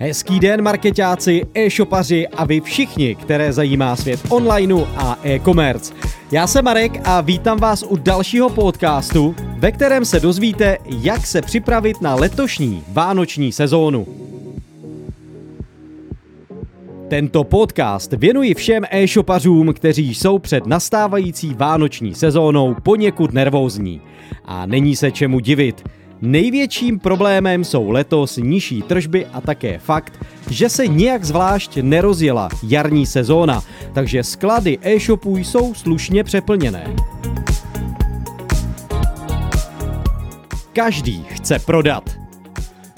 Hezký den marketáci, e-shopaři a vy všichni, které zajímá svět onlineu a e-commerce. Já jsem Marek a vítám vás u dalšího podcastu, ve kterém se dozvíte, jak se připravit na letošní vánoční sezónu. Tento podcast věnuji všem e-shopařům, kteří jsou před nastávající vánoční sezónou poněkud nervózní. A není se čemu divit – Největším problémem jsou letos nižší tržby a také fakt, že se nijak zvlášť nerozjela jarní sezóna, takže sklady e-shopů jsou slušně přeplněné. Každý chce prodat.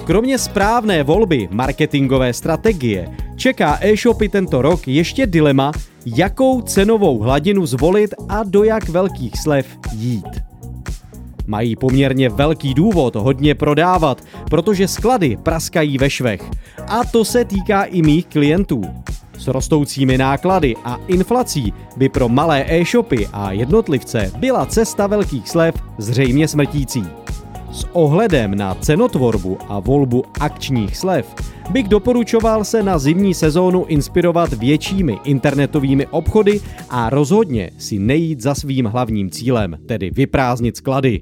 Kromě správné volby marketingové strategie čeká e-shopy tento rok ještě dilema, jakou cenovou hladinu zvolit a do jak velkých slev jít. Mají poměrně velký důvod hodně prodávat, protože sklady praskají ve švech. A to se týká i mých klientů. S rostoucími náklady a inflací by pro malé e-shopy a jednotlivce byla cesta velkých slev zřejmě smrtící. S ohledem na cenotvorbu a volbu akčních slev bych doporučoval se na zimní sezónu inspirovat většími internetovými obchody a rozhodně si nejít za svým hlavním cílem, tedy vyprázdnit sklady.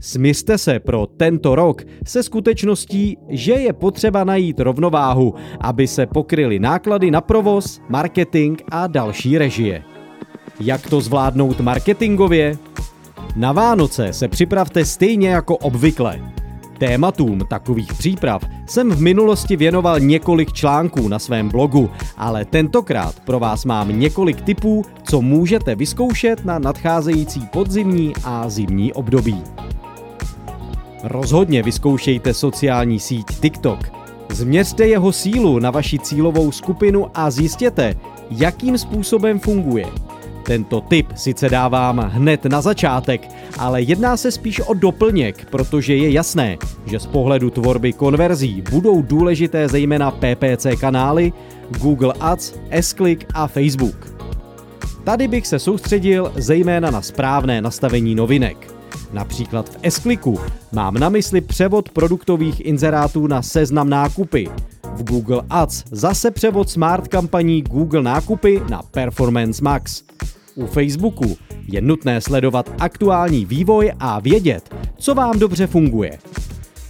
Smířte se pro tento rok se skutečností, že je potřeba najít rovnováhu, aby se pokryly náklady na provoz, marketing a další režie. Jak to zvládnout marketingově? Na Vánoce se připravte stejně jako obvykle. Tématům takových příprav jsem v minulosti věnoval několik článků na svém blogu, ale tentokrát pro vás mám několik tipů, co můžete vyzkoušet na nadcházející podzimní a zimní období. Rozhodně vyzkoušejte sociální síť TikTok. Změřte jeho sílu na vaši cílovou skupinu a zjistěte, jakým způsobem funguje. Tento tip sice dávám hned na začátek, ale jedná se spíš o doplněk, protože je jasné, že z pohledu tvorby konverzí budou důležité zejména PPC kanály, Google Ads, S-Click a Facebook. Tady bych se soustředil zejména na správné nastavení novinek. Například v S-Clicku mám na mysli převod produktových inzerátů na seznam nákupy. V Google Ads zase převod smart kampaní Google nákupy na Performance Max. U Facebooku je nutné sledovat aktuální vývoj a vědět, co vám dobře funguje.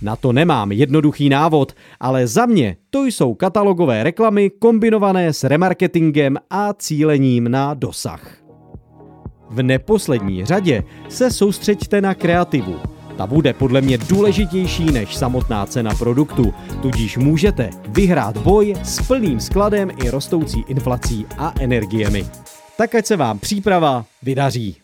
Na to nemám jednoduchý návod, ale za mě to jsou katalogové reklamy kombinované s remarketingem a cílením na dosah. V neposlední řadě se soustřeďte na kreativu. Ta bude podle mě důležitější než samotná cena produktu, tudíž můžete vyhrát boj s plným skladem i rostoucí inflací a energiemi. Tak ať se vám příprava vydaří.